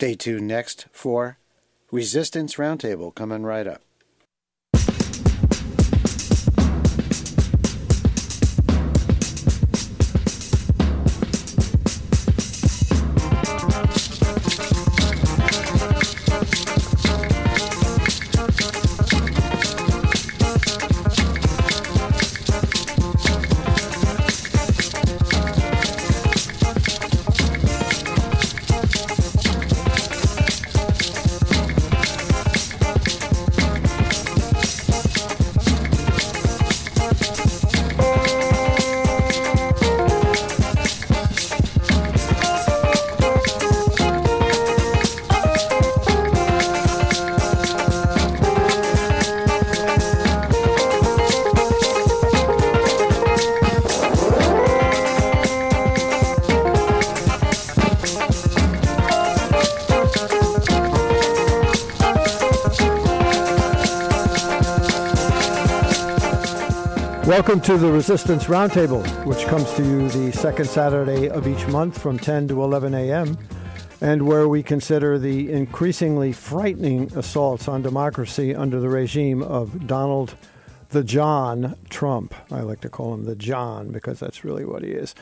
Stay tuned next for Resistance Roundtable coming right up. Welcome to the Resistance Roundtable, which comes to you the second Saturday of each month from 10 to 11 a.m., and where we consider the increasingly frightening assaults on democracy under the regime of Donald the John Trump. I like to call him the John because that's really what he is.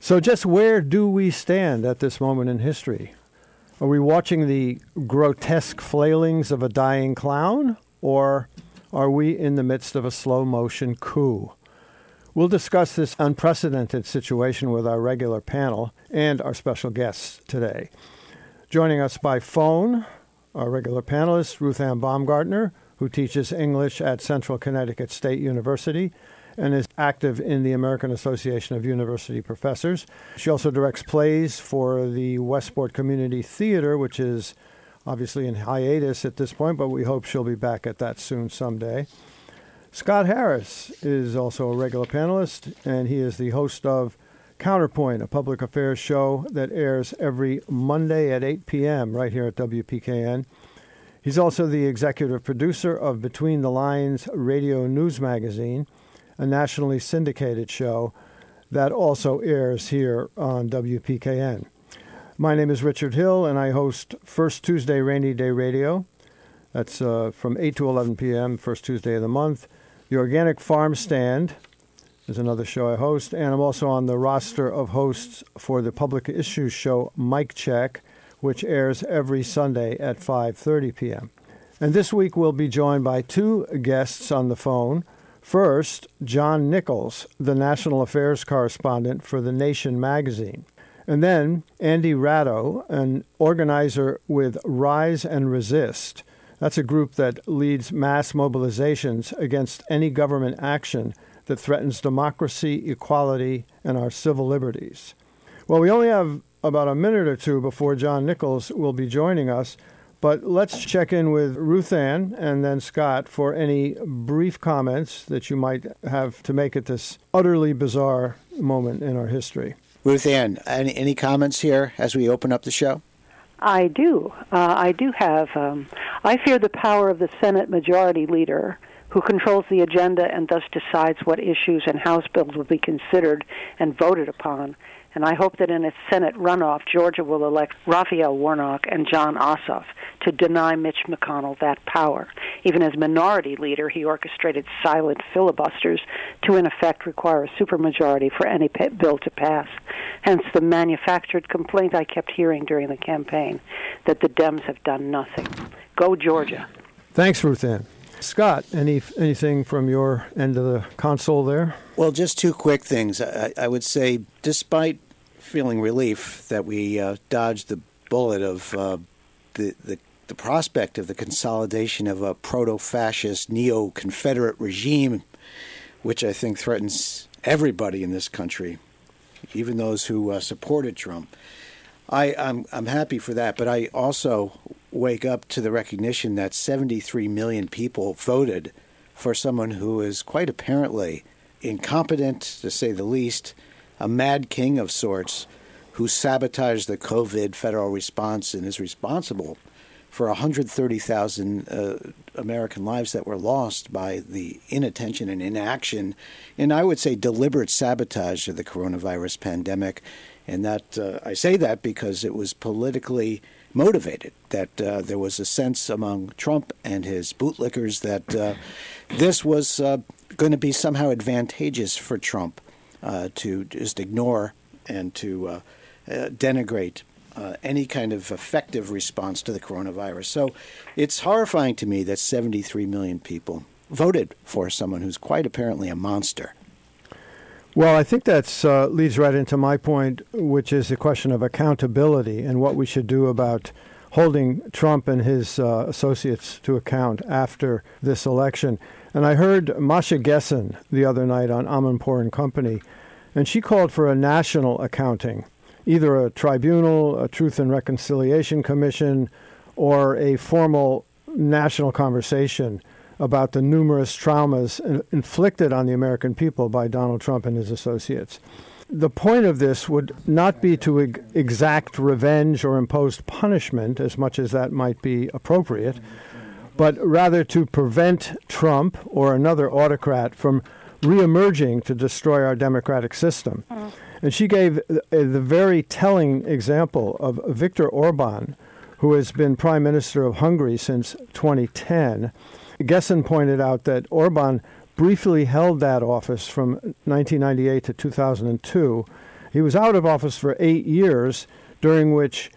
So, just where do we stand at this moment in history? Are we watching the grotesque flailings of a dying clown, or are we in the midst of a slow motion coup? We'll discuss this unprecedented situation with our regular panel and our special guests today. Joining us by phone, our regular panelist, Ruth Ann Baumgartner, who teaches English at Central Connecticut State University and is active in the American Association of University Professors. She also directs plays for the Westport Community Theater, which is obviously in hiatus at this point, but we hope she'll be back at that soon someday. Scott Harris is also a regular panelist, and he is the host of Counterpoint, a public affairs show that airs every Monday at 8 p.m. right here at WPKN. He's also the executive producer of Between the Lines Radio News Magazine, a nationally syndicated show that also airs here on WPKN. My name is Richard Hill, and I host First Tuesday Rainy Day Radio. That's uh, from 8 to 11 p.m., first Tuesday of the month. The Organic Farm Stand is another show I host, and I'm also on the roster of hosts for the public issues show Mike Check, which airs every Sunday at 5:30 p.m. And this week we'll be joined by two guests on the phone. First, John Nichols, the national affairs correspondent for The Nation magazine. And then Andy Ratto, an organizer with Rise and Resist. That's a group that leads mass mobilizations against any government action that threatens democracy, equality, and our civil liberties. Well, we only have about a minute or two before John Nichols will be joining us, but let's check in with Ruth Ann and then Scott for any brief comments that you might have to make at this utterly bizarre moment in our history. Ruth Ann, any, any comments here as we open up the show? I do. Uh, I do have. Um, I fear the power of the Senate Majority Leader, who controls the agenda and thus decides what issues and House bills will be considered and voted upon. And I hope that in its Senate runoff, Georgia will elect Raphael Warnock and Jon Ossoff to deny Mitch McConnell that power. Even as minority leader, he orchestrated silent filibusters to, in effect, require a supermajority for any bill to pass. Hence the manufactured complaint I kept hearing during the campaign that the Dems have done nothing. Go, Georgia. Thanks, Ruth Ann. Scott, any anything from your end of the console there? Well, just two quick things. I, I would say, despite feeling relief that we uh, dodged the bullet of uh, the, the the prospect of the consolidation of a proto-fascist neo-Confederate regime, which I think threatens everybody in this country, even those who uh, supported Trump. I, I'm I'm happy for that, but I also wake up to the recognition that 73 million people voted for someone who is quite apparently incompetent, to say the least, a mad king of sorts who sabotaged the COVID federal response and is responsible for 130,000 uh, American lives that were lost by the inattention and inaction, and I would say deliberate sabotage of the coronavirus pandemic. And that uh, I say that because it was politically motivated. That uh, there was a sense among Trump and his bootlickers that uh, this was uh, going to be somehow advantageous for Trump uh, to just ignore and to uh, denigrate uh, any kind of effective response to the coronavirus. So it's horrifying to me that 73 million people voted for someone who's quite apparently a monster. Well, I think that uh, leads right into my point, which is the question of accountability and what we should do about holding Trump and his uh, associates to account after this election. And I heard Masha Gessen the other night on Amanpour and Company, and she called for a national accounting either a tribunal, a Truth and Reconciliation Commission, or a formal national conversation about the numerous traumas inflicted on the American people by Donald Trump and his associates. The point of this would not be to exact revenge or impose punishment, as much as that might be appropriate, but rather to prevent Trump or another autocrat from reemerging to destroy our democratic system. Mm. And she gave the very telling example of Viktor Orban, who has been prime minister of Hungary since 2010. Gessen pointed out that Orban briefly held that office from 1998 to 2002. He was out of office for eight years, during which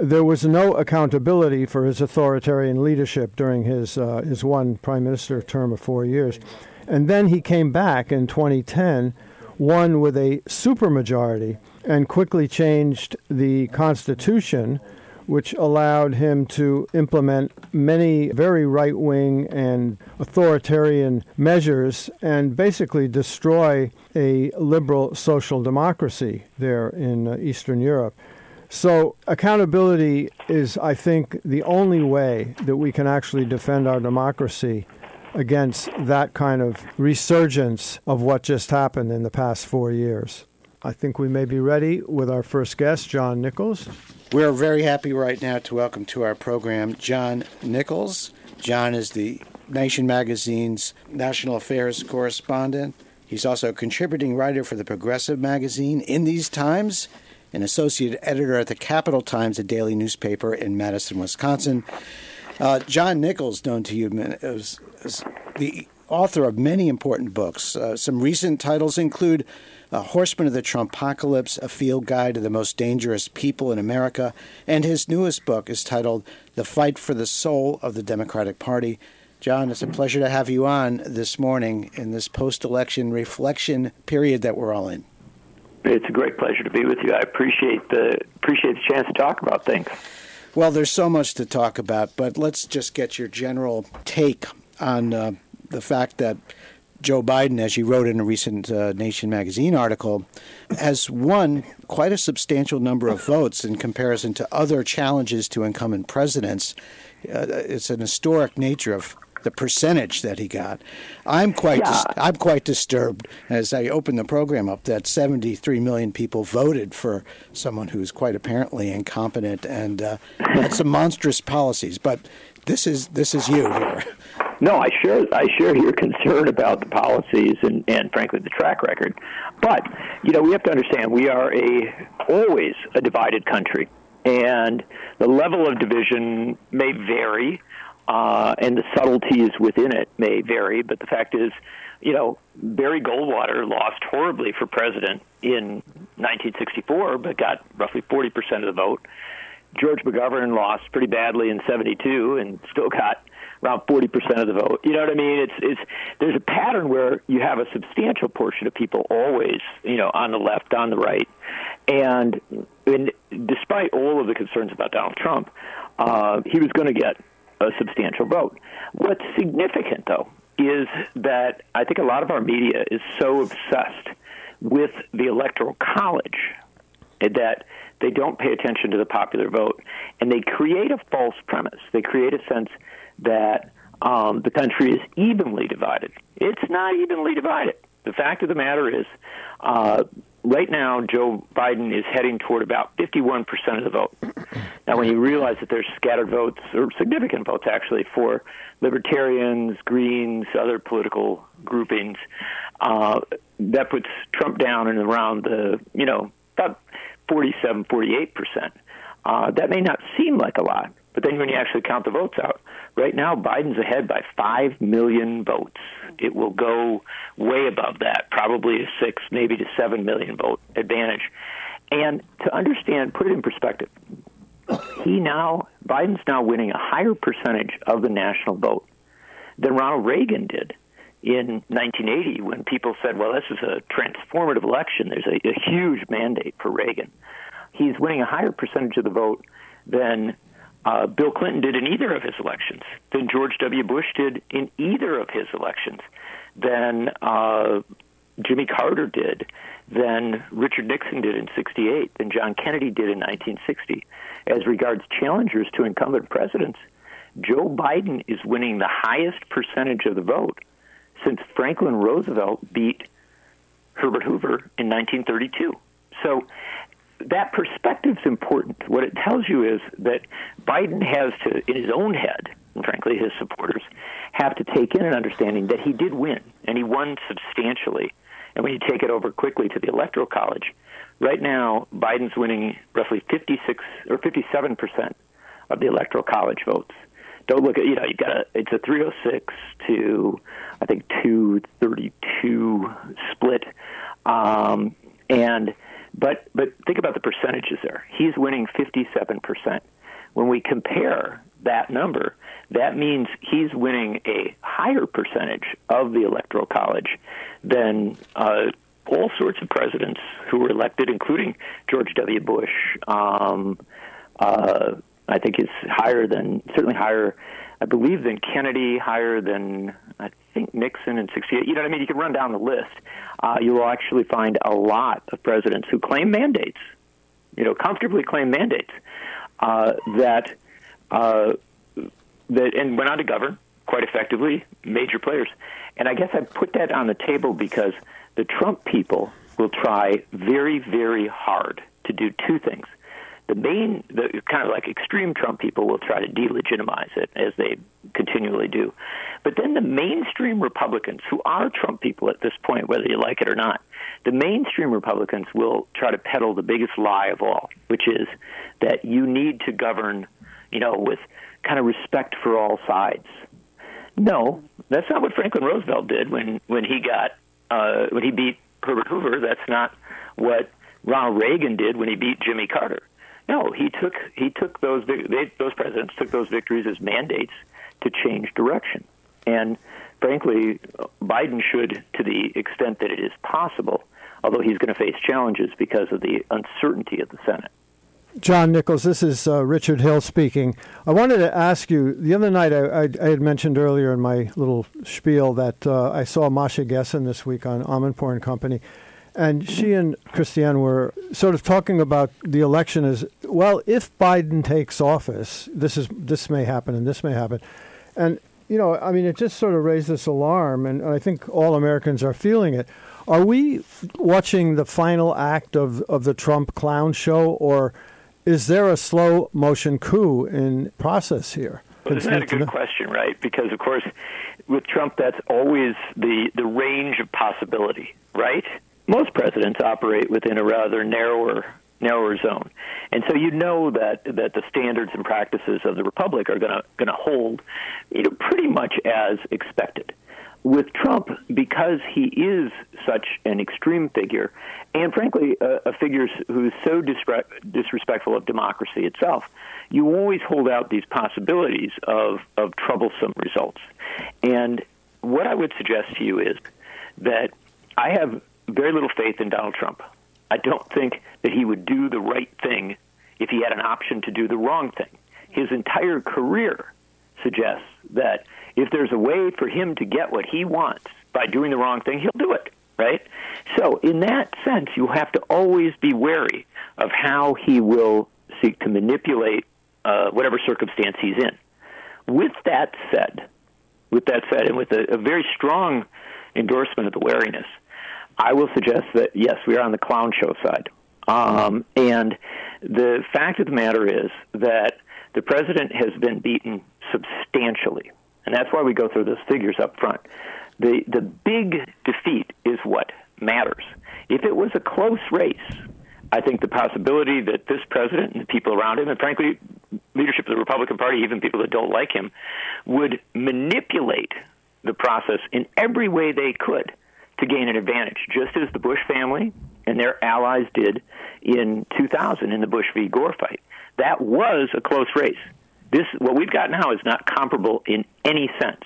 there was no accountability for his authoritarian leadership during his uh, his one prime minister term of four years, and then he came back in 2010 won with a supermajority and quickly changed the Constitution, which allowed him to implement many very right wing and authoritarian measures and basically destroy a liberal social democracy there in uh, Eastern Europe. So, accountability is, I think, the only way that we can actually defend our democracy against that kind of resurgence of what just happened in the past four years. I think we may be ready with our first guest, John Nichols. We're very happy right now to welcome to our program John Nichols. John is the Nation magazine's national affairs correspondent. He's also a contributing writer for the Progressive magazine in these times, an associate editor at the Capital Times, a daily newspaper in Madison, Wisconsin. Uh, John Nichols, known to you as, the author of many important books. Uh, some recent titles include uh, Horsemen of the Trumpocalypse, A Field Guide to the Most Dangerous People in America, and his newest book is titled The Fight for the Soul of the Democratic Party. John, it's a pleasure to have you on this morning in this post election reflection period that we're all in. It's a great pleasure to be with you. I appreciate the appreciate the chance to talk about things. Well, there's so much to talk about, but let's just get your general take on uh, the fact that Joe Biden, as you wrote in a recent uh, Nation magazine article, has won quite a substantial number of votes in comparison to other challenges to incumbent presidents. Uh, it's an historic nature of the percentage that he got. I'm quite yeah. dis- I'm quite disturbed as I open the program up that 73 million people voted for someone who's quite apparently incompetent and uh, had some monstrous policies. But this is this is you here. No, I share I share your concern about the policies and, and frankly the track record. But you know we have to understand we are a always a divided country, and the level of division may vary uh, and the subtleties within it may vary. But the fact is, you know, Barry Goldwater lost horribly for president in 1964, but got roughly 40% of the vote. George McGovern lost pretty badly in 72 and still got around 40% of the vote. You know what I mean? It's it's there's a pattern where you have a substantial portion of people always, you know, on the left, on the right. And and despite all of the concerns about Donald Trump, uh, he was going to get a substantial vote. What's significant, though, is that I think a lot of our media is so obsessed with the Electoral College that they don't pay attention to the popular vote, and they create a false premise. They create a sense that um, the country is evenly divided. It's not evenly divided. The fact of the matter is, uh, right now, Joe Biden is heading toward about 51% of the vote. Now, when you realize that there's scattered votes, or significant votes actually, for libertarians, Greens, other political groupings, uh, that puts Trump down in around the, you know, about 47, 48%. Uh, that may not seem like a lot, but then when you actually count the votes out, right now Biden's ahead by 5 million votes. It will go way above that, probably to 6, maybe to 7 million vote advantage. And to understand, put it in perspective, he now, Biden's now winning a higher percentage of the national vote than Ronald Reagan did in 1980 when people said, well, this is a transformative election. There's a, a huge mandate for Reagan. He's winning a higher percentage of the vote than uh, Bill Clinton did in either of his elections, than George W. Bush did in either of his elections, than uh, Jimmy Carter did, than Richard Nixon did in 68, than John Kennedy did in 1960. As regards challengers to incumbent presidents, Joe Biden is winning the highest percentage of the vote since Franklin Roosevelt beat Herbert Hoover in 1932. So that perspective is important. What it tells you is that Biden has to, in his own head, and frankly, his supporters have to take in an understanding that he did win, and he won substantially. And when you take it over quickly to the Electoral College, right now Biden's winning roughly 56 or 57 percent of the Electoral College votes. Don't look at you know you got a it's a 306 to I think 232 split, um, and but but think about the percentages there. He's winning 57 percent. When we compare that number, that means he's winning a higher percentage of the electoral college than uh, all sorts of presidents who were elected, including George W. Bush. Um, uh, I think is higher than certainly higher, I believe, than Kennedy, higher than I think Nixon in '68. You know what I mean? You can run down the list. Uh, you will actually find a lot of presidents who claim mandates, you know, comfortably claim mandates uh, that uh, that and went on to govern quite effectively, major players. And I guess I put that on the table because the Trump people will try very, very hard to do two things. The main, the kind of like extreme Trump people will try to delegitimize it as they continually do. But then the mainstream Republicans, who are Trump people at this point, whether you like it or not, the mainstream Republicans will try to peddle the biggest lie of all, which is that you need to govern, you know, with kind of respect for all sides. No, that's not what Franklin Roosevelt did when when he got uh, when he beat Herbert Hoover. That's not what Ronald Reagan did when he beat Jimmy Carter. No, he took he took those they, those presidents took those victories as mandates to change direction. And frankly, Biden should, to the extent that it is possible, although he's going to face challenges because of the uncertainty of the Senate. John Nichols, this is uh, Richard Hill speaking. I wanted to ask you the other night, I, I, I had mentioned earlier in my little spiel that uh, I saw Masha Gessen this week on Amanpour and Company. And she and Christiane were sort of talking about the election as well. If Biden takes office, this is this may happen and this may happen, and you know, I mean, it just sort of raised this alarm, and I think all Americans are feeling it. Are we watching the final act of of the Trump clown show, or is there a slow motion coup in process here? Well, isn't that a good question, right? Because of course, with Trump, that's always the the range of possibility, right? Most presidents operate within a rather narrower narrower zone, and so you know that that the standards and practices of the republic are going to going to hold, you know, pretty much as expected with Trump, because he is such an extreme figure, and frankly, a, a figure who's so disre- disrespectful of democracy itself, you always hold out these possibilities of, of troublesome results. And what I would suggest to you is that I have very little faith in Donald Trump. I don't think that he would do the right thing if he had an option to do the wrong thing. His entire career suggests that if there's a way for him to get what he wants by doing the wrong thing, he'll do it, right? So, in that sense, you have to always be wary of how he will seek to manipulate uh, whatever circumstance he's in. With that said, with that said, and with a, a very strong endorsement of the wariness, I will suggest that yes, we are on the clown show side. Um, and the fact of the matter is that the president has been beaten substantially and that's why we go through those figures up front. The the big defeat is what matters. If it was a close race, I think the possibility that this president and the people around him, and frankly, leadership of the Republican Party, even people that don't like him, would manipulate the process in every way they could to gain an advantage, just as the Bush family and their allies did in 2000 in the Bush v. Gore fight. That was a close race. This, what we've got now, is not comparable in any sense.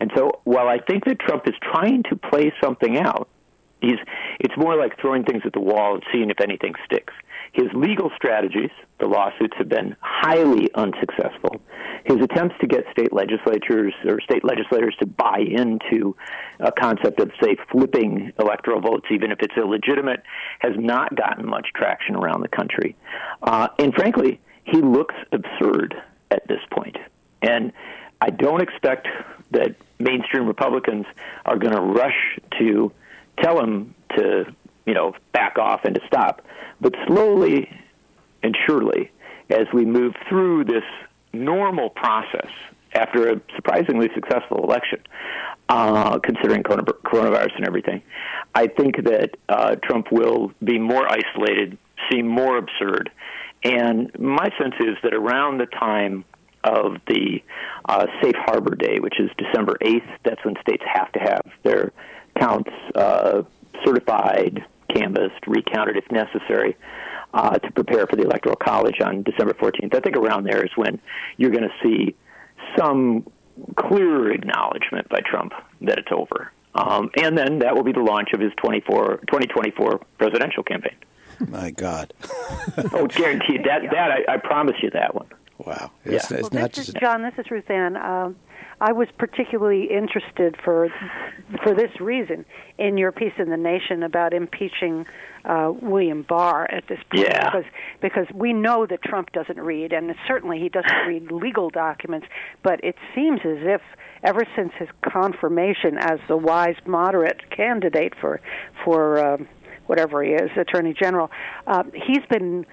And so, while I think that Trump is trying to play something out, he's it's more like throwing things at the wall and seeing if anything sticks. His legal strategies, the lawsuits, have been highly unsuccessful. His attempts to get state legislatures or state legislators to buy into a concept of, say, flipping electoral votes, even if it's illegitimate, has not gotten much traction around the country. Uh, and frankly, he looks absurd at this point. And I don't expect that mainstream Republicans are going to rush to tell him to, you know, back off and to stop. But slowly and surely, as we move through this normal process after a surprisingly successful election, uh, considering coronavirus and everything, I think that uh, Trump will be more isolated, seem more absurd. And my sense is that around the time of the uh, Safe Harbor Day, which is December 8th, that's when states have to have their counts uh, certified, canvassed, recounted if necessary. Uh, to prepare for the Electoral College on December 14th. I think around there is when you're going to see some clear acknowledgement by Trump that it's over. Um, and then that will be the launch of his 24, 2024 presidential campaign. My God. oh, guaranteed. That, that I, I promise you that one. Wow. It's, yeah. it's well, not this just... is, John, this is Ruthann. Um, I was particularly interested for for this reason in your piece in the Nation about impeaching uh, William Barr at this point yeah. because because we know that Trump doesn't read and certainly he doesn't read legal documents, but it seems as if ever since his confirmation as the wise moderate candidate for for uh, whatever he is, Attorney General, uh, he's been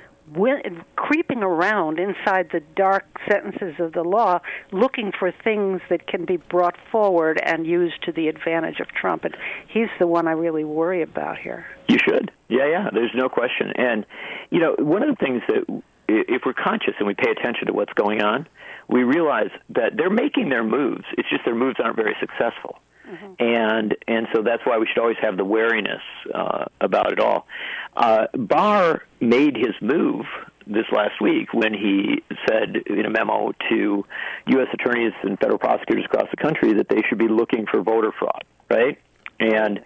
creeping around inside the dark sentences of the law, looking for things that can be brought forward and used to the advantage of Trump. And he's the one I really worry about here. You should. Yeah, yeah, there's no question. And, you know, one of the things that, if we're conscious and we pay attention to what's going on, we realize that they're making their moves. It's just their moves aren't very successful. Mm-hmm. And and so that's why we should always have the wariness uh, about it all. Uh, Barr made his move this last week when he said in a memo to U.S. attorneys and federal prosecutors across the country that they should be looking for voter fraud, right? And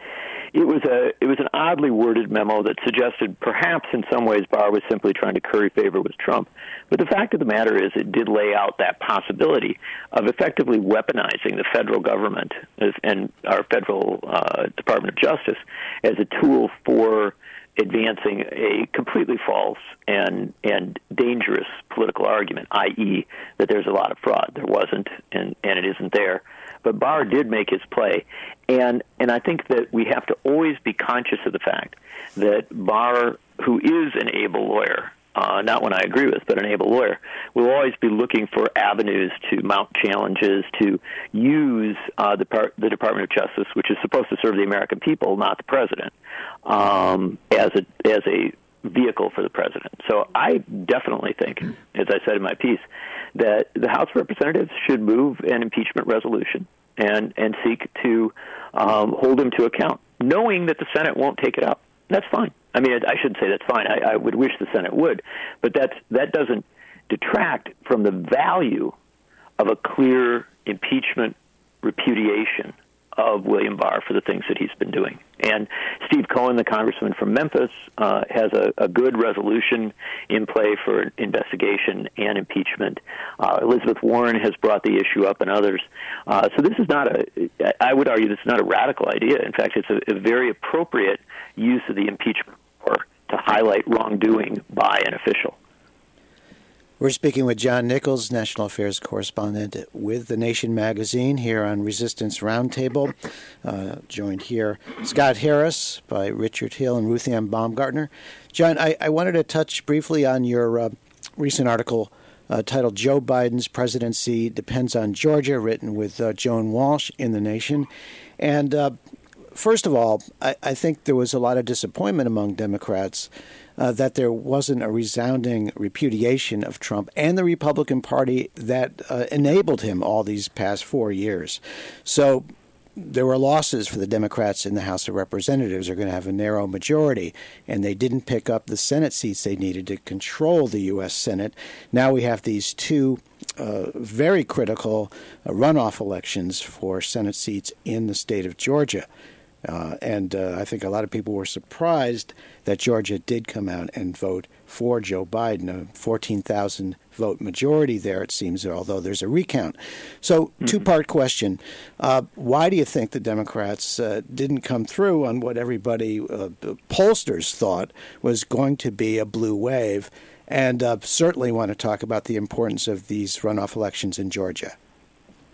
it was a it was an oddly worded memo that suggested perhaps in some ways Barr was simply trying to curry favor with Trump. But the fact of the matter is, it did lay out that possibility of effectively weaponizing the federal government and our federal uh, Department of Justice as a tool for advancing a completely false and and dangerous political argument, i.e., that there's a lot of fraud. There wasn't, and and it isn't there. But Barr did make his play, and and I think that we have to always be conscious of the fact that Barr, who is an able lawyer, uh, not one I agree with, but an able lawyer, will always be looking for avenues to mount challenges, to use uh, the, par- the Department of Justice, which is supposed to serve the American people, not the president, um, as a as a vehicle for the president. So I definitely think, as I said in my piece, that the House of Representatives should move an impeachment resolution and and seek to um, hold him to account, knowing that the Senate won't take it up. That's fine. I mean, I shouldn't say that's fine. I, I would wish the Senate would, but that's that doesn't detract from the value of a clear impeachment repudiation of William Barr for the things that he's been doing. And Steve Cohen, the congressman from Memphis, uh, has a, a, good resolution in play for investigation and impeachment. Uh, Elizabeth Warren has brought the issue up, and others. Uh, so this is not a. I would argue this is not a radical idea. In fact, it's a, a very appropriate use of the impeachment power to highlight wrongdoing by an official. We're speaking with John Nichols, National Affairs Correspondent with The Nation magazine, here on Resistance Roundtable. Uh, joined here, Scott Harris by Richard Hill and Ruth Ann Baumgartner. John, I, I wanted to touch briefly on your uh, recent article uh, titled Joe Biden's Presidency Depends on Georgia, written with uh, Joan Walsh in The Nation. And uh, first of all, I, I, think there was a lot of disappointment among Democrats uh, that there wasn't a resounding repudiation of Trump and the Republican Party that uh, enabled him all these past four years. So there were losses for the Democrats in the House of Representatives. They're going to have a narrow majority, and they didn't pick up the Senate seats they needed to control the U.S. Senate. Now we have these two uh, very critical uh, runoff elections for Senate seats in the state of Georgia. Uh, and uh, I think a lot of people were surprised that Georgia did come out and vote for Joe Biden, a 14,000 vote majority there, it seems, although there's a recount. So, mm-hmm. two part question. Uh, why do you think the Democrats uh, didn't come through on what everybody, uh, pollsters, thought was going to be a blue wave? And uh, certainly want to talk about the importance of these runoff elections in Georgia.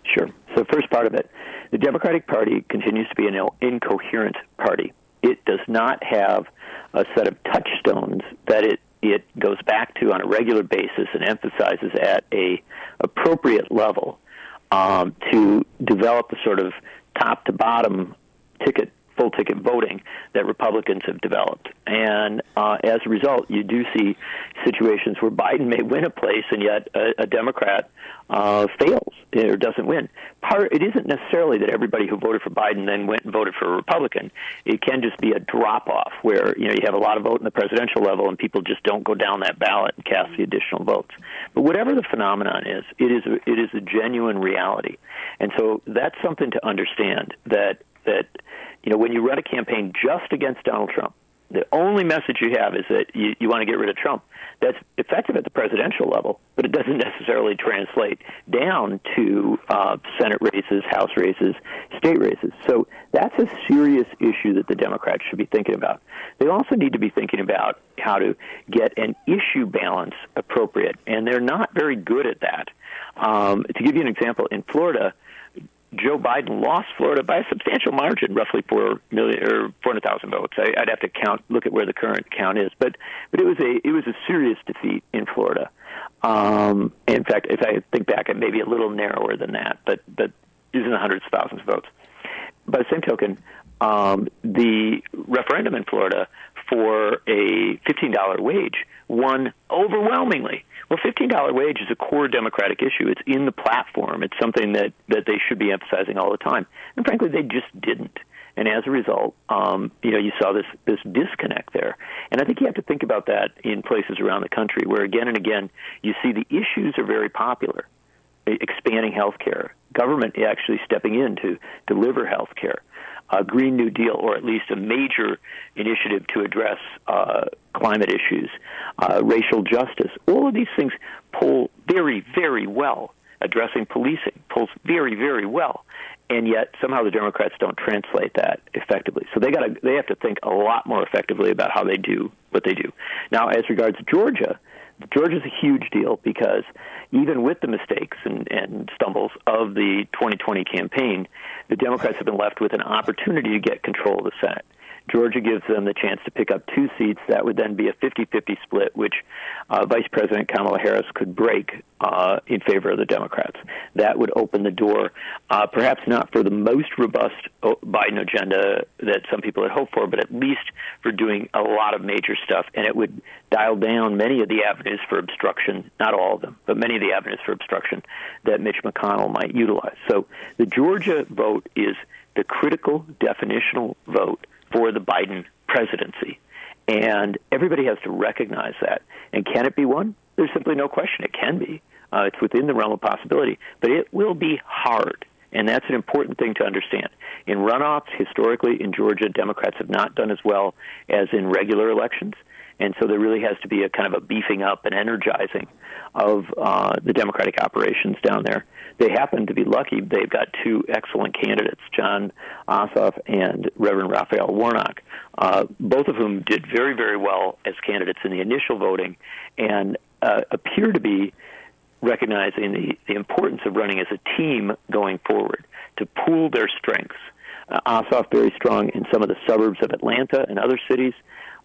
Sure. So, first part of it the Democratic Party continues to be an incoherent party. It does not have a set of touchstones that it it goes back to on a regular basis and emphasizes at a appropriate level um, to develop the sort of top to bottom ticket full ticket voting that Republicans have developed. And uh, as a result, you do see situations where Biden may win a place and yet a, a Democrat uh, fails or doesn't win. Part it isn't necessarily that everybody who voted for Biden then went and voted for a Republican. It can just be a drop off where you know you have a lot of vote in the presidential level and people just don't go down that ballot and cast the additional votes. But whatever the phenomenon is, it is a, it is a genuine reality, and so that's something to understand that that you know, when you run a campaign just against Donald Trump, the only message you have is that you, you want to get rid of Trump. That's effective at the presidential level, but it doesn't necessarily translate down to uh, Senate races, House races, state races. So that's a serious issue that the Democrats should be thinking about. They also need to be thinking about how to get an issue balance appropriate, and they're not very good at that. Um, to give you an example, in Florida, Joe Biden lost Florida by a substantial margin, roughly four million or four hundred thousand votes. I, would have to count, look at where the current count is, but but it was a it was a serious defeat in Florida. Um, in fact, if I think back, it may be a little narrower than that, but but is in the hundreds of thousands of votes. By the same token, um, the referendum in Florida for a fifteen dollar wage won overwhelmingly. Well, $15 wage is a core Democratic issue. It's in the platform. It's something that, that they should be emphasizing all the time. And frankly, they just didn't. And as a result, um, you know, you saw this this disconnect there. And I think you have to think about that in places around the country where again and again you see the issues are very popular. Expanding health care, government actually stepping in to deliver health care, a Green New Deal, or at least a major initiative to address uh, climate issues, uh, racial justice. All of these things pull very, very well. Addressing policing pulls very, very well, and yet somehow the Democrats don't translate that effectively. So they got they have to think a lot more effectively about how they do what they do. Now, as regards Georgia, Georgia's a huge deal because even with the mistakes and, and stumbles of the 2020 campaign, the Democrats have been left with an opportunity to get control of the Senate. Georgia gives them the chance to pick up two seats. That would then be a 50 50 split, which uh, Vice President Kamala Harris could break uh, in favor of the Democrats. That would open the door, uh, perhaps not for the most robust uh, Biden agenda that some people had hoped for, but at least for doing a lot of major stuff. And it would dial down many of the avenues for obstruction, not all of them, but many of the avenues for obstruction that Mitch McConnell might utilize. So the Georgia vote is the critical definitional vote for the Biden presidency. And everybody has to recognize that. And can it be won? There's simply no question it can be. Uh, it's within the realm of possibility, but it will be hard. And that's an important thing to understand. In runoffs, historically in Georgia, Democrats have not done as well as in regular elections. And so there really has to be a kind of a beefing up and energizing of uh, the Democratic operations down there. They happen to be lucky. They've got two excellent candidates, Jon Ossoff and Reverend Raphael Warnock, uh, both of whom did very, very well as candidates in the initial voting and uh, appear to be recognizing the, the importance of running as a team going forward to pool their strengths. Uh, Ossoff very strong in some of the suburbs of Atlanta and other cities.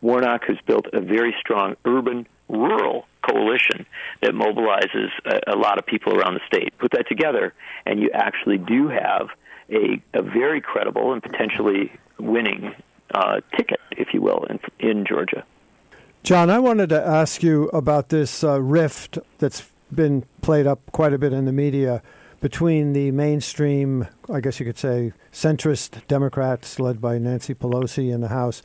Warnock, who's built a very strong urban rural coalition that mobilizes a, a, lot of people around the state. Put that together, and you actually do have a, a very credible and potentially winning uh, ticket, if you will, in, in Georgia. John, I wanted to ask you about this uh, rift that's been played up quite a bit in the media between the mainstream, I guess you could say, centrist Democrats led by Nancy Pelosi in the House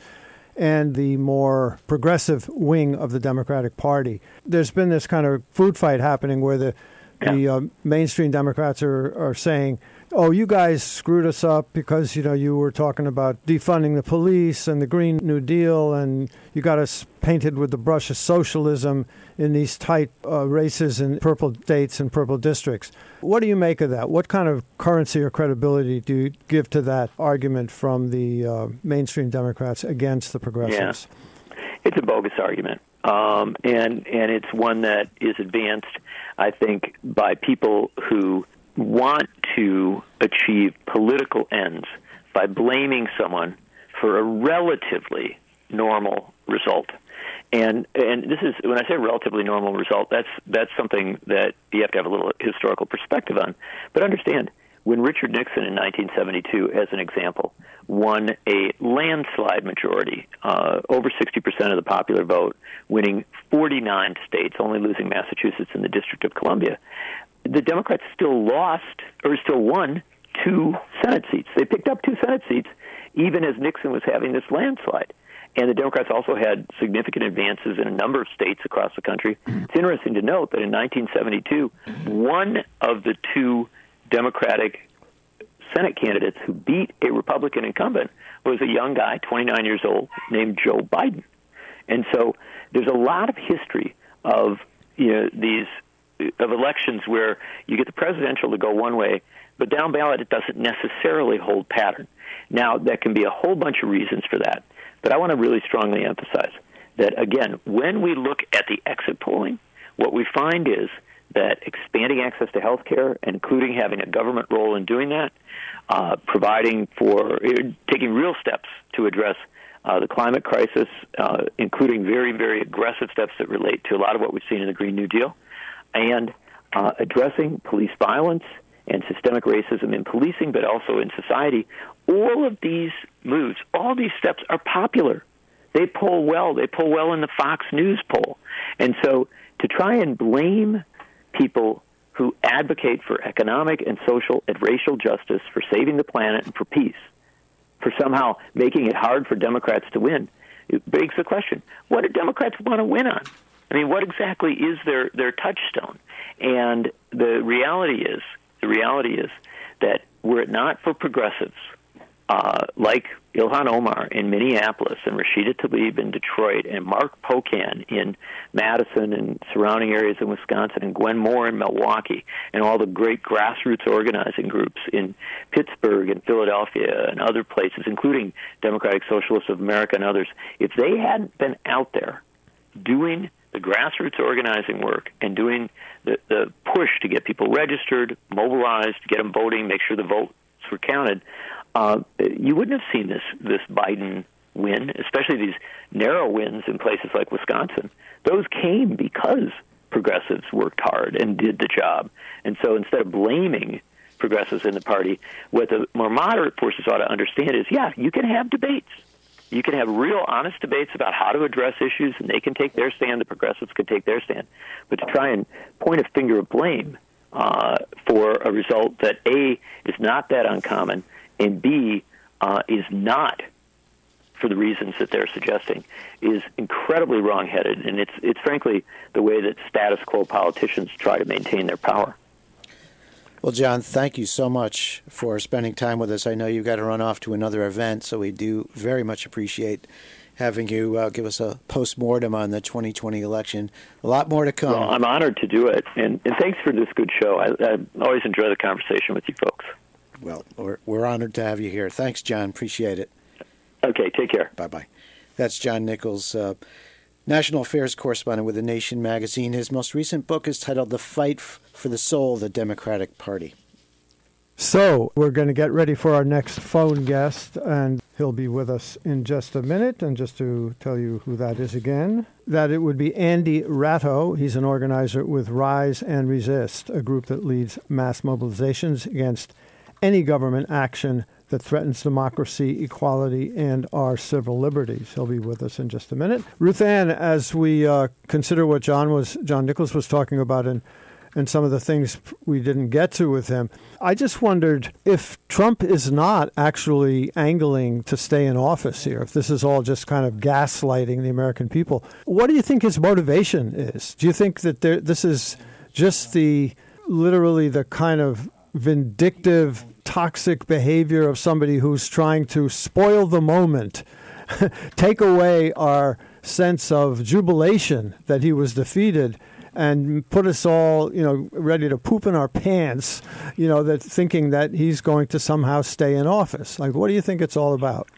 and the more progressive wing of the Democratic Party. There's been this kind of food fight happening where the yeah. the uh, mainstream Democrats are, are saying oh, you guys screwed us up because you know you were talking about defunding the police and the Green New Deal, and you got us painted with the brush of socialism in these tight uh, races in purple states and purple districts. What do you make of that? What kind of currency or credibility do you give to that argument from the uh, mainstream Democrats against the progressives? Yeah. It's a bogus argument. Um, and and it's one that is advanced, I think, by people who want to achieve political ends by blaming someone for a relatively normal result. And and this is when I say relatively normal result, that's that's something that you have to have a little historical perspective on. But understand, when Richard Nixon in 1972, as an example, won a landslide majority, uh, over 60% of the popular vote, winning 49 states, only losing Massachusetts and the District of Columbia, the Democrats still lost or still won two Senate seats. They picked up two Senate seats even as Nixon was having this landslide. And the Democrats also had significant advances in a number of states across the country. It's interesting to note that in 1972, one of the two Democratic Senate candidates who beat a Republican incumbent was a young guy, 29 years old, named Joe Biden. And so there's a lot of history of you know, these of elections where you get the presidential to go one way, but down ballot it doesn't necessarily hold pattern. Now, that can be a whole bunch of reasons for that, but I want to really strongly emphasize that, again, when we look at the exit polling, what we find is that expanding access to health care, including having a government role in doing that, uh, providing for, taking real steps to address uh, the climate crisis, uh, including very, very aggressive steps that relate to a lot of what we've seen in the Green New Deal, and uh, addressing police violence and systemic racism in policing, but also in society. All of these moves, all these steps are popular. They poll well. They poll well in the Fox News poll. And so to try and blame people who advocate for economic and social and racial justice, for saving the planet and for peace, for somehow making it hard for Democrats to win, it begs the question what do Democrats want to win on? I mean, what exactly is their their touchstone? And the reality is, the reality is that were it not for progressives uh, like Ilhan Omar in Minneapolis and Rashida Tlaib in Detroit and Mark Pocan in Madison and surrounding areas in Wisconsin and Gwen Moore in Milwaukee and all the great grassroots organizing groups in Pittsburgh and Philadelphia and other places, including Democratic Socialists of America and others, if they hadn't been out there doing the grassroots organizing work and doing the, the push to get people registered, mobilized, get them voting, make sure the votes were counted, uh, you wouldn't have seen this this Biden win, especially these narrow wins in places like Wisconsin. Those came because progressives worked hard and did the job. And so instead of blaming progressives in the party, what the more moderate forces ought to understand is, yeah, you can have debates. You can have real, honest debates about how to address issues, and they can take their stand. The progressives can take their stand. But to try and point a finger of blame uh, for a result that A is not that uncommon, and B uh, is not for the reasons that they're suggesting is incredibly wrongheaded, and it's it's frankly the way that status quo politicians try to maintain their power. Well, John, thank you so much for spending time with us. I know you've got to run off to another event, so we do very much appreciate having you uh, give us a post mortem on the 2020 election. A lot more to come. Well, I'm honored to do it, and, and thanks for this good show. I, I always enjoy the conversation with you folks. Well, we're, we're honored to have you here. Thanks, John. Appreciate it. Okay, take care. Bye bye. That's John Nichols. Uh, national affairs correspondent with The Nation magazine. His most recent book is titled The Fight for the Soul of the Democratic Party. So, we're going to get ready for our next phone guest, and he'll be with us in just a minute. And just to tell you who that is again, that it would be Andy Ratto. He's an organizer with Rise and Resist, a group that leads mass mobilizations against any government action that threatens democracy, equality, and our civil liberties. He'll be with us in just a minute. Ruth Ann, as we uh, consider what John was John Nicholas was talking about in and some of the things we didn't get to with him. I just wondered if Trump is not actually angling to stay in office here, if this is all just kind of gaslighting the American people, what do you think his motivation is? Do you think that there, this is just the literally the kind of vindictive, toxic behavior of somebody who's trying to spoil the moment, take away our sense of jubilation that he was defeated and put us all, you know, ready to poop in our pants, you know, that thinking that he's going to somehow stay in office. Like, what do you think it's all about?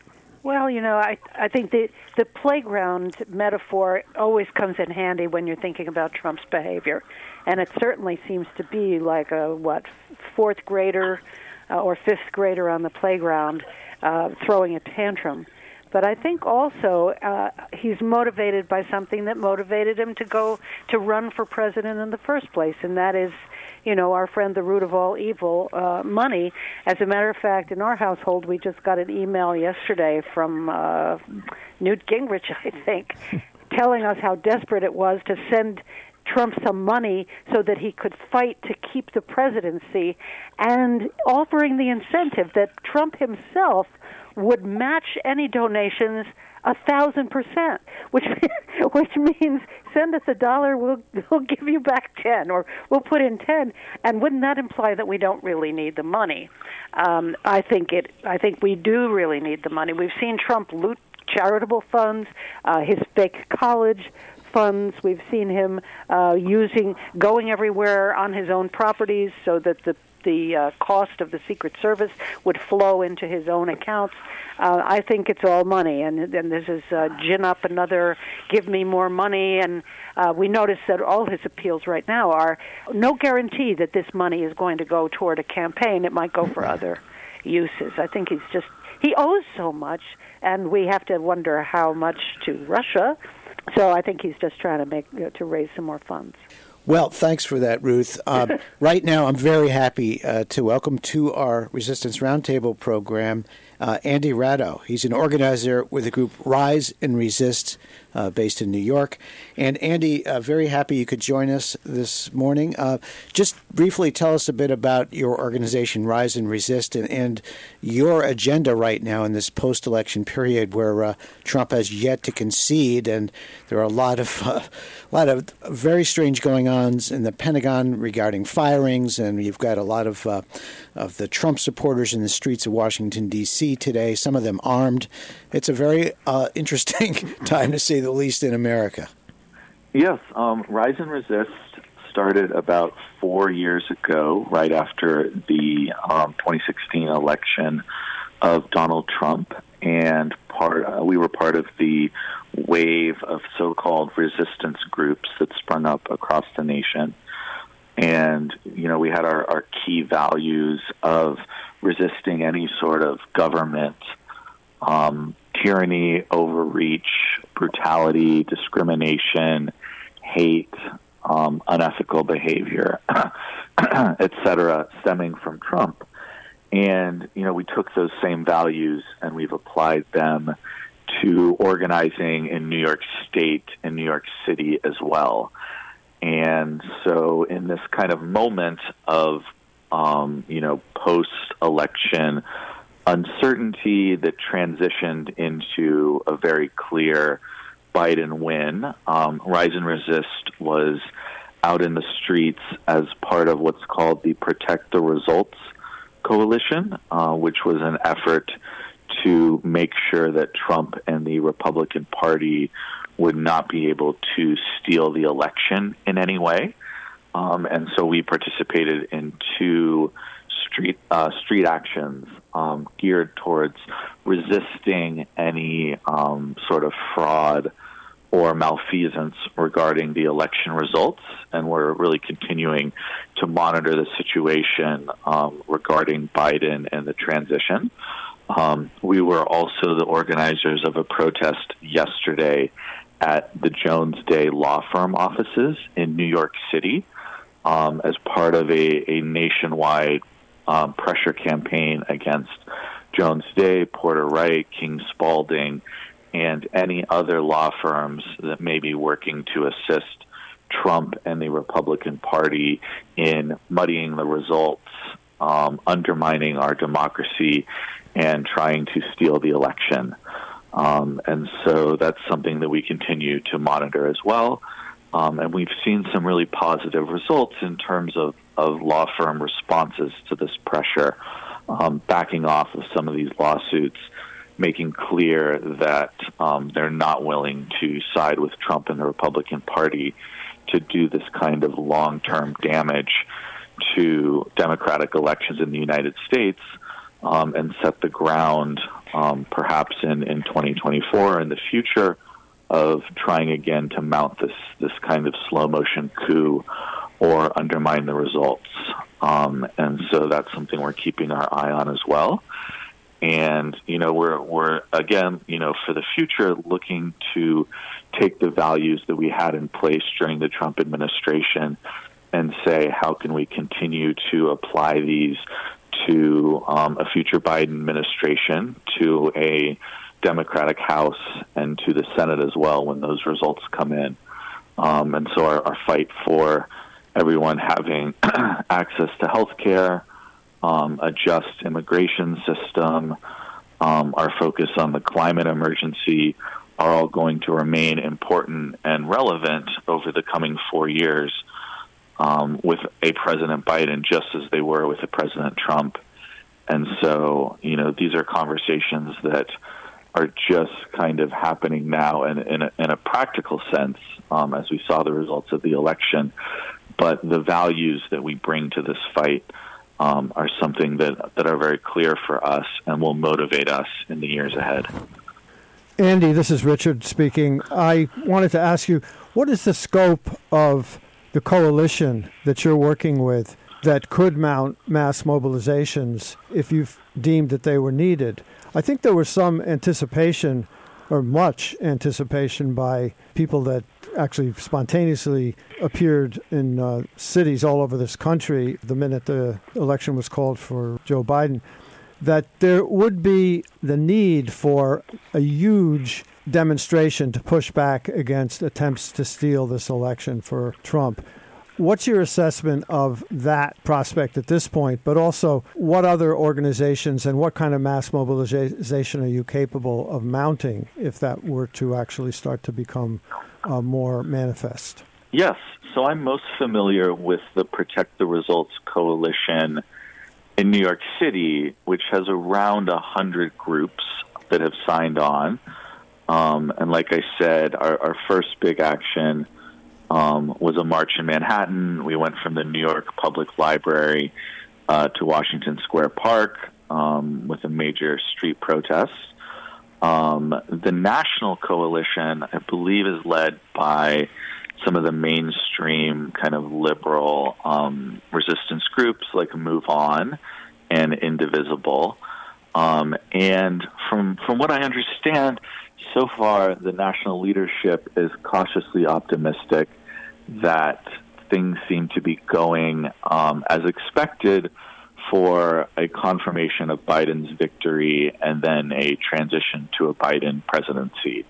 Well, you know, I I think the the playground metaphor always comes in handy when you're thinking about Trump's behavior, and it certainly seems to be like a what fourth grader uh, or fifth grader on the playground uh, throwing a tantrum. But I think also uh, he's motivated by something that motivated him to go to run for president in the first place, and that is, you know, our friend the root of all evil, uh, money. As a matter of fact, in our household, we just got an email yesterday from uh, Newt Gingrich, I think, telling us how desperate it was to send Trump some money so that he could fight to keep the presidency and offering the incentive that Trump himself would match any donations a thousand percent, which which means send us a dollar, we'll we'll give you back ten, or we'll put in ten. And wouldn't that imply that we don't really need the money? Um, I think it. I think we do really need the money. We've seen Trump loot charitable funds, uh, his fake college funds. We've seen him uh, using going everywhere on his own properties so that the the uh, cost of the Secret Service would flow into his own accounts. Uh, I think it's all money, and and this is uh, gin up another, give me more money, and uh, we notice that all his appeals right now are no guarantee that this money is going to go toward a campaign. It might go for other uses. I think he's just he owes so much, and we have to wonder how much to Russia. So I think he's just trying to make uh, to raise some more funds. Well, thanks for that, Ruth. Um, right now, I'm very happy uh, to welcome to our Resistance Roundtable program uh, Andy Ratto. He's an organizer with the group Rise and Resist, uh, based in New York. And Andy, uh, very happy you could join us this morning. Uh, just briefly tell us a bit about your organization, Rise and Resist, and, and your agenda right now in this post election period where uh, Trump has yet to concede, and there are a lot of, uh, a lot of very strange going ons in the Pentagon regarding firings, and you've got a lot of, of the Trump supporters in the streets of Washington, D.C. today, some of them armed. It's a very interesting time to see the least in America. Yes, um, Rise and Resist started about four years ago, right after the um, 2016 election of Donald Trump, and part uh, we were part of the wave of so-called resistance groups that sprung up across the nation. And you know, we had our, our key values of resisting any sort of government um, tyranny, overreach, brutality, discrimination, hate, um, unethical behavior, etc., stemming from Trump. And you know, we took those same values and we've applied them to organizing in New York State and New York City as well. And so, in this kind of moment of um, you know post-election uncertainty that transitioned into a very clear Biden win. Um, Rise and Resist was out in the streets as part of what's called the Protect the Results Coalition, uh, which was an effort to make sure that Trump and the Republican Party would not be able to steal the election in any way. Um, and so we participated in two street uh, street actions um, geared towards resisting any um, sort of fraud or malfeasance regarding the election results, and we're really continuing to monitor the situation um, regarding Biden and the transition. Um, we were also the organizers of a protest yesterday at the Jones Day law firm offices in New York City um, as part of a, a nationwide um, pressure campaign against Jones Day, Porter Wright, King Spalding, and any other law firms that may be working to assist Trump and the Republican Party in muddying the results, um, undermining our democracy, and trying to steal the election. Um, and so that's something that we continue to monitor as well. Um, and we've seen some really positive results in terms of, of law firm responses to this pressure, um, backing off of some of these lawsuits, making clear that um, they're not willing to side with Trump and the Republican Party to do this kind of long term damage to democratic elections in the United States um, and set the ground, um, perhaps in, in 2024 in the future of trying again to mount this this kind of slow motion coup or undermine the results. Um, and so that's something we're keeping our eye on as well. And you know we're we're again you know for the future looking to take the values that we had in place during the Trump administration and say how can we continue to apply these to um, a future Biden administration, to a Democratic House and to the Senate as well when those results come in. Um, and so our, our, fight for everyone having access to health care, um, a just immigration system, um, our focus on the climate emergency are all going to remain important and relevant over the coming four years um, with a President Biden, just as they were with a President Trump. And so, you know, these are conversations that are just kind of happening now in, in, a, in a practical sense um, as we saw the results of the election. But the values that we bring to this fight um, are something that, that are very clear for us and will motivate us in the years ahead. Andy, this is Richard speaking. I wanted to ask you what is the scope of the coalition that you're working with that could mount mass mobilizations if you've deemed that they were needed? I think there was some anticipation, or much anticipation, by people that actually spontaneously appeared in uh, cities all over this country the minute the election was called for Joe Biden, that there would be the need for a huge demonstration to push back against attempts to steal this election for Trump. What's your assessment of that prospect at this point? But also, what other organizations and what kind of mass mobilization are you capable of mounting if that were to actually start to become uh, more manifest? Yes. So I'm most familiar with the Protect the Results Coalition in New York City, which has around a hundred groups that have signed on. Um, and like I said, our, our first big action um, was a march in Manhattan. We went from the New York Public Library uh, to Washington Square Park um, with a major street protest. Um, the national coalition, I believe, is led by some of the mainstream kind of liberal um, resistance groups like MoveOn and Indivisible. Um, and from from what I understand, so far the national leadership is cautiously optimistic that things seem to be going um, as expected for a confirmation of Biden's victory and then a transition to a Biden presidency.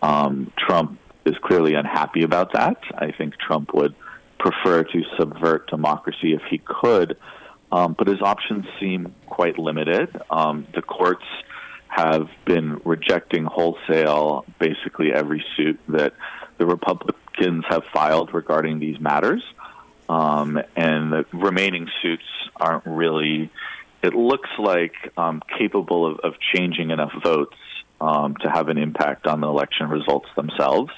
Um, Trump is clearly unhappy about that. I think Trump would prefer to subvert democracy if he could, um, but his options seem quite limited. Um, the courts have been rejecting wholesale basically every suit that the Republicans have filed regarding these matters. Um, and the remaining suits aren't really, it looks like, um, capable of, of, changing enough votes um, to have an impact on the election results themselves.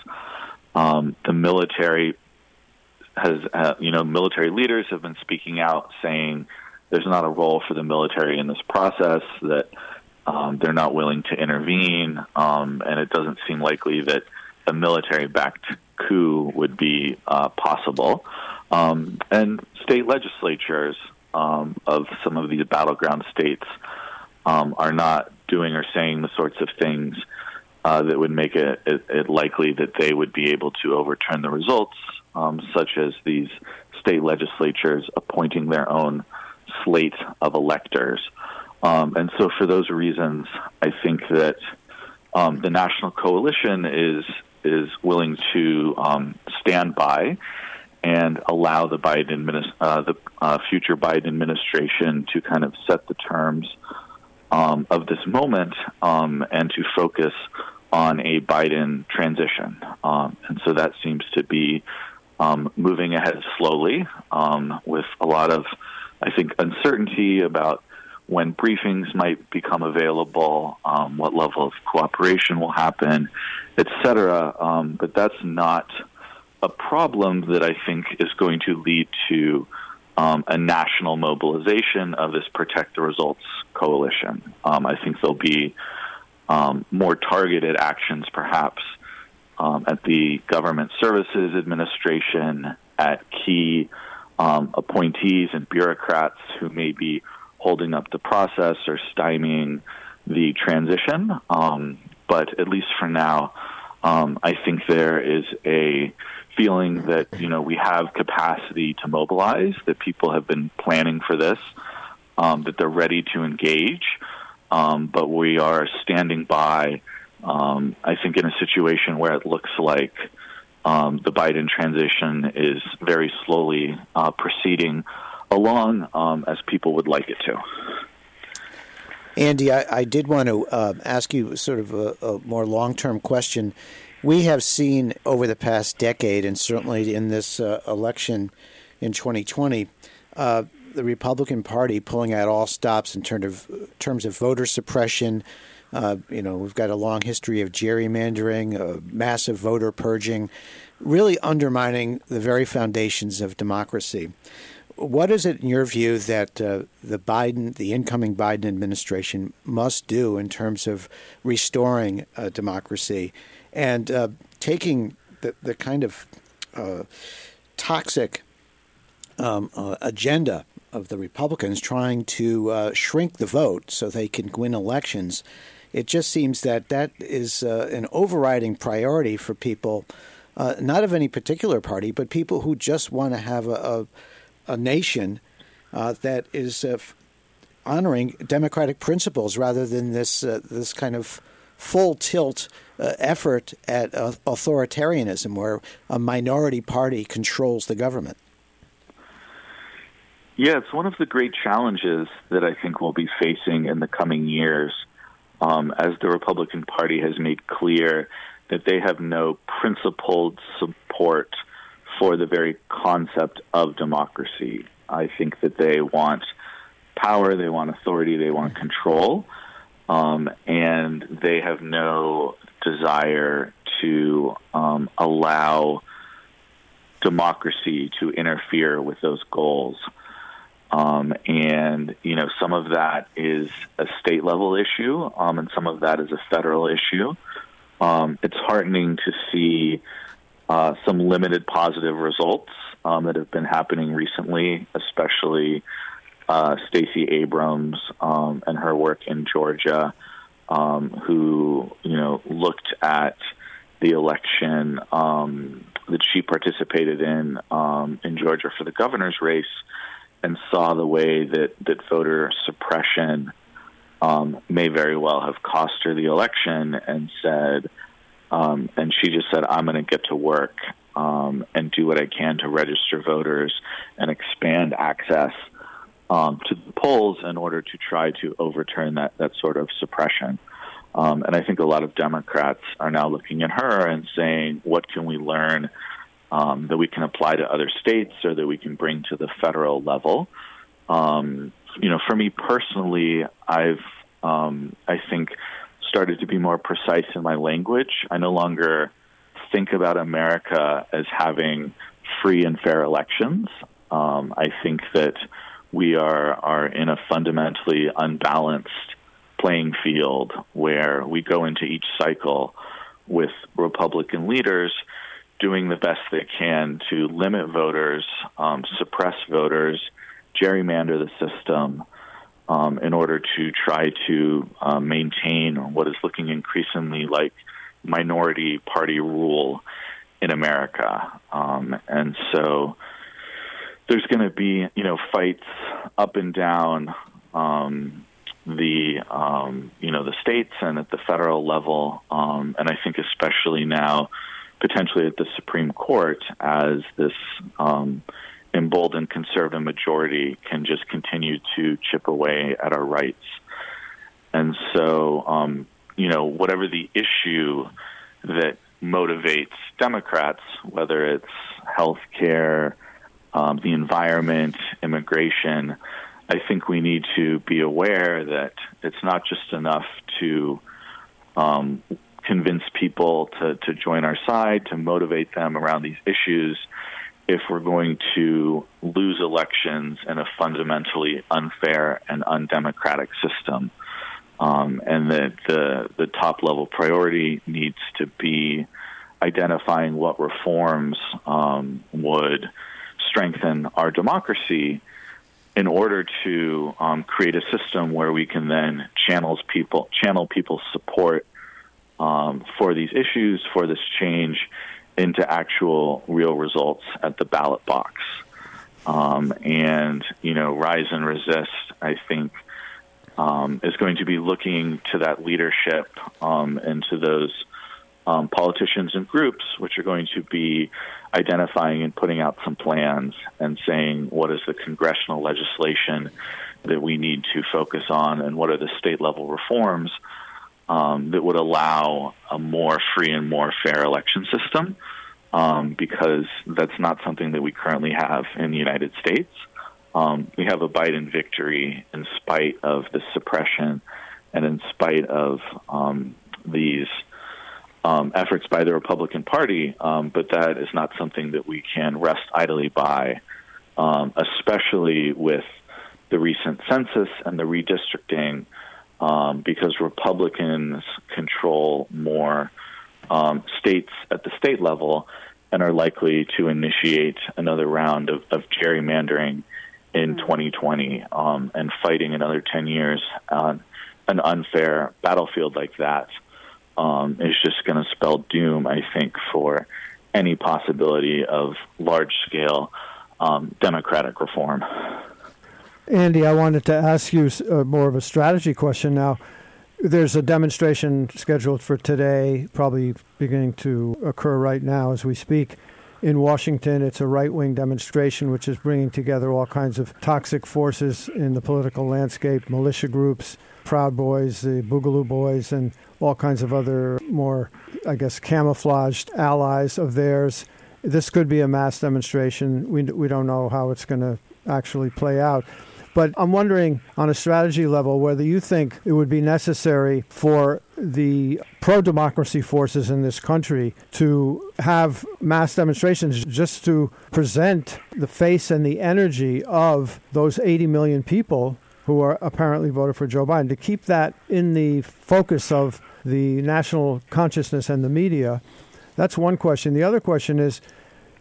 Um, the military has, uh, you know, military leaders have been speaking out saying there's not a role for the military in this process, that um, they're not willing to intervene, um, and it doesn't seem likely that a military backed coup would be uh, possible. Um, and state legislatures um, of some of these battleground states um, are not doing or saying the sorts of things uh, that would make it, it, it, likely that they would be able to overturn the results, um, such as these state legislatures appointing their own slate of electors. Um, and so, for those reasons, I think that um, the national coalition is is willing to um, stand by and allow the Biden uh, the uh, future Biden administration to kind of set the terms um, of this moment um, and to focus on a Biden transition. Um, and so that seems to be um, moving ahead slowly um, with a lot of, I think, uncertainty about when briefings might become available, um, what level of cooperation will happen, et cetera. Um, but that's not a problem that I think is going to lead to um, a national mobilization of this Protect the Results coalition. Um, I think there'll be um, more targeted actions, perhaps, um, at the Government Services Administration, at key appointees and bureaucrats who may be holding up the process or stymieing the transition. Um, but at least for now, I think there is a feeling that you know we have capacity to mobilize, that people have been planning for this, um, that they're ready to engage, um, but we are standing by. Um, I think in a situation where it looks like um, the Biden transition is very slowly uh, proceeding along um, as people would like it to. Andy, I, I did want to uh, ask you sort of a, a more long term question we have seen over the past decade, and certainly in this uh, election in 2020, uh, the Republican Party pulling out all stops in terms of, terms of voter suppression. Uh, you know, we've got a long history of gerrymandering, uh, massive voter purging, really undermining the very foundations of democracy. What is it, in your view, that uh, the Biden, the incoming Biden administration, must do in terms of restoring uh, democracy and uh, taking the, the kind of uh, toxic um, uh, agenda of the Republicans trying to uh, shrink the vote so they can win elections. It just seems that that is an overriding priority for people, not of any particular party, but people who just want to have a, a, a nation that is honoring democratic principles rather than this this kind of full tilt uh, effort at uh, authoritarianism where a minority party controls the government. Yeah, it's one of the great challenges that I think we'll be facing in the coming years um, as the Republican Party has made clear that they have no principled support for the very concept of democracy. I think that they want power, they want authority, they want control um, and they have no desire to um, allow democracy to interfere with those goals. Um, and you know, some of that is a state level issue, um, and some of that is a federal issue. Um, it's heartening to see uh, some limited positive results um, that have been happening recently, especially uh, Stacey Abrams um, and her work in Georgia, um, who you know looked at the election um, that she participated in um, in Georgia for the governor's race, and saw the way that that voter suppression um, may very well have cost her the election, and said, um, and she just said, "I'm going to get to work." and do what I can to register voters and expand access um, to the polls in order to try to overturn that, that sort of suppression. Um, and I think a lot of Democrats are now looking at her and saying, what can we learn um, that we can apply to other states or that we can bring to the federal level? Um, you know, for me personally, I've, um, I think, started to be more precise in my language. I no longer think about America as having free and fair elections. Um, I think that we are are in a fundamentally unbalanced playing field where we go into each cycle with Republican leaders doing the best they can to limit voters, um, suppress voters, gerrymander the system um, in order to try to uh, maintain what is looking increasingly like minority party rule in America. Um, and so there's going to be you know fights up and down um, the um, you know the states and at the federal level, um, and I think especially now, potentially at the Supreme Court, as this um, emboldened conservative majority can just continue to chip away at our rights. And so, um, you know, whatever the issue that motivates Democrats, whether it's health care, um, the environment, immigration, I think we need to be aware that it's not just enough to um, convince people to, to join our side, to motivate them around these issues, if we're going to lose elections in a fundamentally unfair and undemocratic system. Um, and that the, the top level priority needs to be identifying what reforms um, would strengthen our democracy in order to um, create a system where we can then channels people channel people's support um, for these issues for this change into actual real results at the ballot box. Um, and you know, rise and resist. I think um, is going to be looking to that leadership um, and to those um, politicians and groups, which are going to be identifying and putting out some plans and saying what is the congressional legislation that we need to focus on and what are the state level reforms um, that would allow a more free and more fair election system um, because that's not something that we currently have in the United States. Um, we have a Biden victory in spite of the suppression and in spite of um, these um, efforts by the Republican Party, um, but that is not something that we can rest idly by, especially with the recent census and the redistricting, um, because Republicans control more um, states at the state level and are likely to initiate another round of, of gerrymandering in 2020 mm-hmm. um, and fighting another 10 years on an unfair battlefield like that um, is just going to spell doom, I think, for any possibility of large scale um, democratic reform. Andy, I wanted to ask you uh, more of a strategy question now. There's a demonstration scheduled for today, probably beginning to occur right now as we speak. In Washington, it's a right wing demonstration which is bringing together all kinds of toxic forces in the political landscape militia groups, Proud Boys, the Boogaloo Boys, and all kinds of other more, I guess, camouflaged allies of theirs. This could be a mass demonstration. We, we don't know how it's going to actually play out. But I'm wondering, on a strategy level, whether you think it would be necessary for the pro democracy forces in this country to have mass demonstrations just to present the face and the energy of those 80 million people who are apparently voted for Joe Biden, to keep that in the focus of the national consciousness and the media. That's one question. The other question is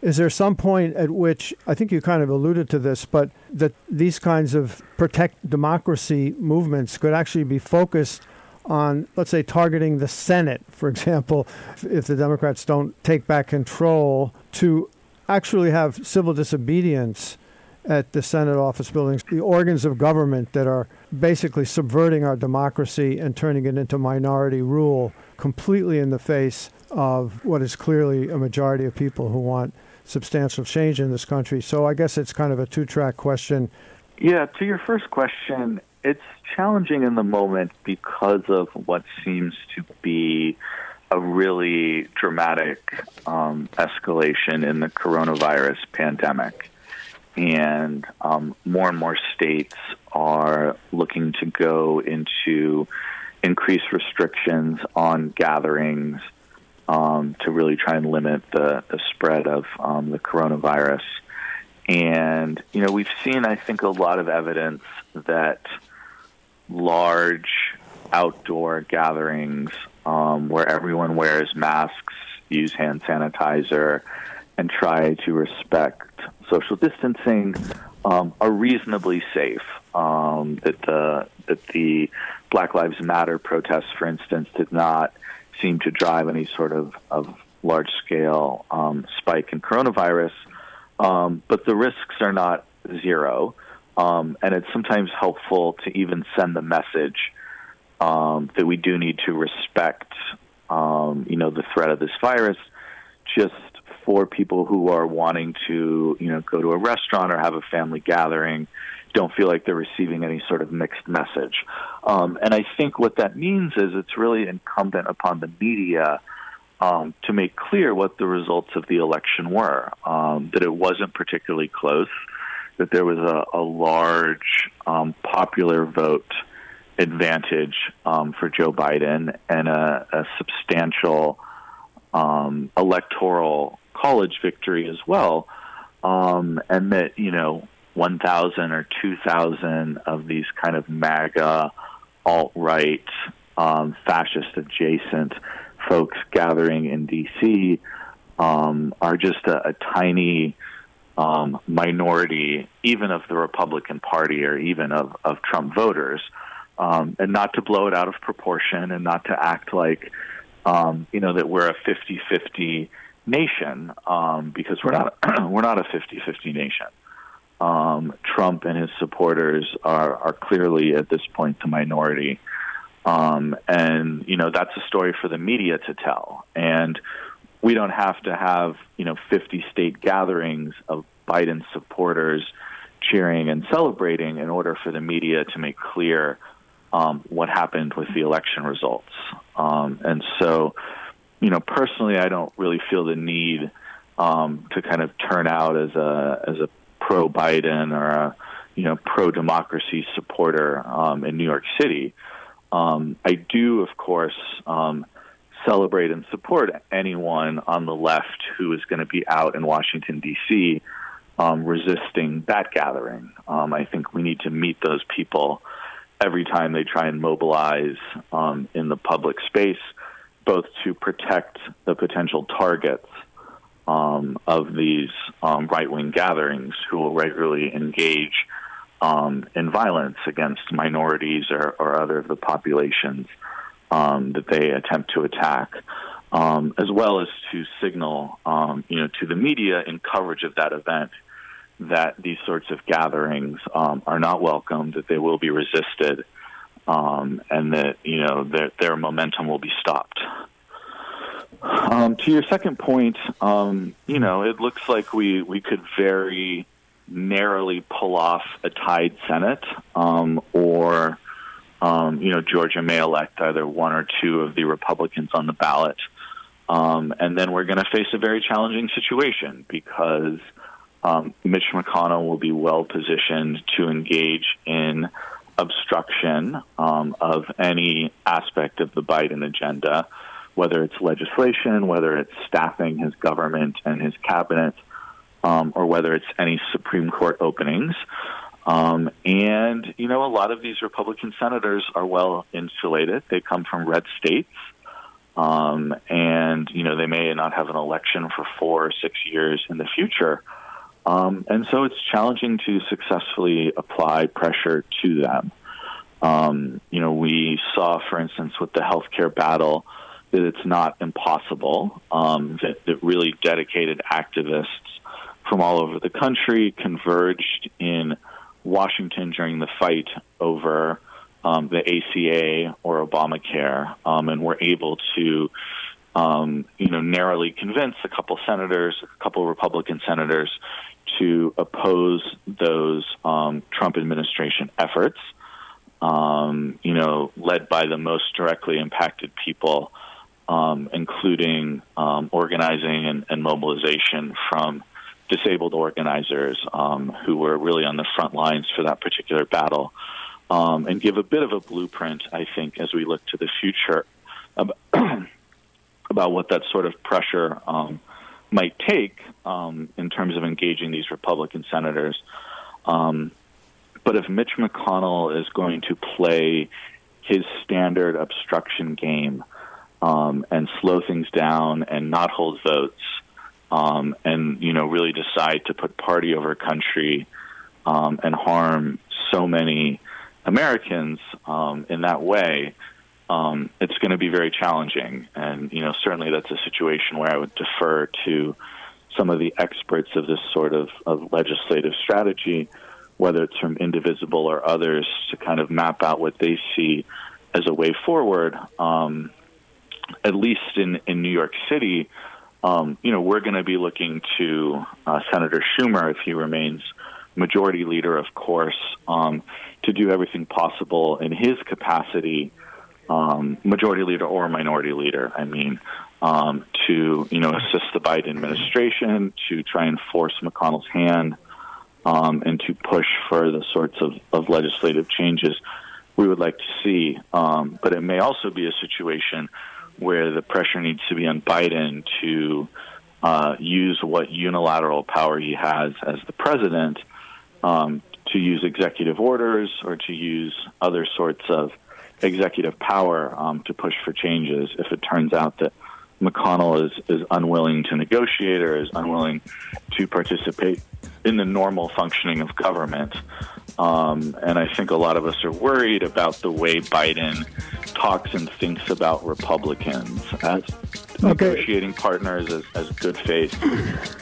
is there some point at which I think you kind of alluded to this, but that these kinds of protect democracy movements could actually be focused on, let's say, targeting the Senate, for example, if the Democrats don't take back control, to actually have civil disobedience at the Senate office buildings, the organs of government that are basically subverting our democracy and turning it into minority rule completely in the face of what is clearly a majority of people who want substantial change in this country. So I guess it's kind of a two track question. Yeah, to your first question, it's challenging in the moment because of what seems to be a really dramatic um, escalation in the coronavirus pandemic. And um, more and more states are looking to go into increased restrictions on gatherings um, to really try and limit the, the spread of um, the coronavirus. And, you know, we've seen, I think, a lot of evidence that large outdoor gatherings um, where everyone wears masks, use hand sanitizer, and try to respect social distancing um, are reasonably safe. Um, that the that the Black Lives Matter protests, for instance, did not seem to drive any sort of, of large scale um, spike in coronavirus. Um, but the risks are not zero. Um, and it's sometimes helpful to even send the message um, that we do need to respect, um, you know, the threat of this virus, just for people who are wanting to, you know, go to a restaurant or have a family gathering, don't feel like they're receiving any sort of mixed message. Um, and I think what that means is it's really incumbent upon the media um, to make clear what the results of the election were, um, that it wasn't particularly close, that there was a, a large um, popular vote advantage um, for Joe Biden and a, a substantial um, electoral college victory as well, um, and that you know 1,000 or 2,000 of these kind of MAGA alt right um, fascist adjacent folks gathering in D.C. Um, are just a, a tiny um, minority, even of the Republican Party or even of, of Trump voters, um, and not to blow it out of proportion and not to act like, um, you know, that we're a 50-50 nation um, because we're not we're not a 50-50 nation. Um, Trump and his supporters are are clearly at this point the minority, um, and you know that's a story for the media to tell. And we don't have to have you know 50 state gatherings of Biden supporters cheering and celebrating in order for the media to make clear um, what happened with the election results. Um, and so, you know, personally, I don't really feel the need um, to kind of turn out as a as a pro Biden or a you know pro democracy supporter um, in New York City. Um, I do, of course, um, celebrate and support anyone on the left who is going to be out in Washington, D.C., um, resisting that gathering. Um, I think we need to meet those people every time they try and mobilize um, in the public space, both to protect the potential targets um, of these um, right wing gatherings who will regularly engage um, in violence against minorities or, or other of the populations um, that they attempt to attack, um, as well as to signal, um, you know, to the media in coverage of that event that these sorts of gatherings are not welcome, that they will be resisted, um, and that you know their, their momentum will be stopped. Um, to your second point, um, you know, it looks like we, we could very narrowly pull off a tied Senate, um, or um, you know, Georgia may elect either one or two of the Republicans on the ballot. Um, and then we're going to face a very challenging situation because um, Mitch McConnell will be well positioned to engage in obstruction um, of any aspect of the Biden agenda, whether it's legislation, whether it's staffing his government and his cabinet, um, or whether it's any Supreme Court openings. Um, and, you know, a lot of these Republican senators are well insulated. They come from red states. Um, and, you know, they may not have an election for four or six years in the future. Um, and so it's challenging to successfully apply pressure to them. Um, you know, we saw, for instance, with the healthcare battle, that it's not impossible, um, that, that really dedicated activists from all over the country converged in Washington during the fight over um, the ACA or Obamacare, um, and were able to, um, you know, narrowly convince a couple senators, a couple Republican senators, to oppose those um, Trump administration efforts. Um, you know, led by the most directly impacted people, um, including organizing and, and mobilization from disabled organizers um, who were really on the front lines for that particular battle, um, and give a bit of a blueprint, I think, as we look to the future about, about what that sort of pressure um, might take um, in terms of engaging these Republican senators. Um, but if Mitch McConnell is going to play his standard obstruction game um, and slow things down and not hold votes, um, and you know really decide to put party over country um, and harm so many Americans um, in that way, um, it's going to be very challenging. And you know certainly that's a situation where I would defer to some of the experts of this sort of, of legislative strategy whether it's from Indivisible or others, to kind of map out what they see as a way forward. Um, at least in, in New York City, um, you know, we're going to be looking to uh, Senator Schumer, if he remains majority leader, of course, um, to do everything possible in his capacity, um, majority leader or minority leader. I mean, um, to you know assist the Biden administration to try and force McConnell's hand um, and to push for the sorts of, of legislative changes we would like to see. Um, but it may also be a situation where the pressure needs to be on Biden to uh, use what unilateral power he has as the president um, to use executive orders or to use other sorts of executive power um, to push for changes if it turns out that McConnell is, is unwilling to negotiate or is unwilling to participate in the normal functioning of government. Um, and I think a lot of us are worried about the way Biden talks and thinks about Republicans as okay. negotiating partners, as, as good faith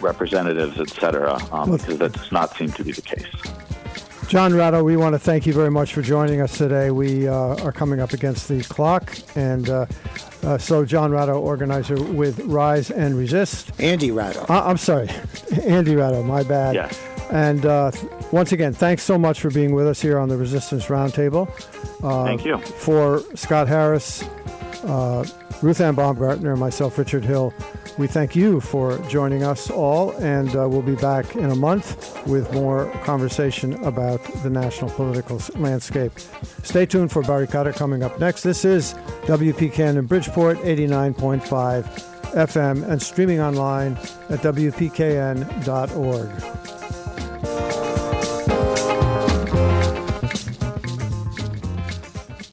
representatives, et cetera, um, because that does not seem to be the case. John Ratto, we want to thank you very much for joining us today. We uh, are coming up against the clock, and uh, uh, so John Ratto, organizer with Rise and Resist. Andy Ratto. Uh, I'm sorry, Andy Ratto. My bad. Yes. And uh, once again, thanks so much for being with us here on the Resistance Roundtable. Uh, thank you. For Scott Harris, Ruthanne Baumgartner, and myself, Richard Hill. We thank you for joining us all, and uh, we'll be back in a month with more conversation about the national political landscape. Stay tuned for Cutter coming up next. This is WPKN in Bridgeport, 89.5 FM, and streaming online at WPKN.org.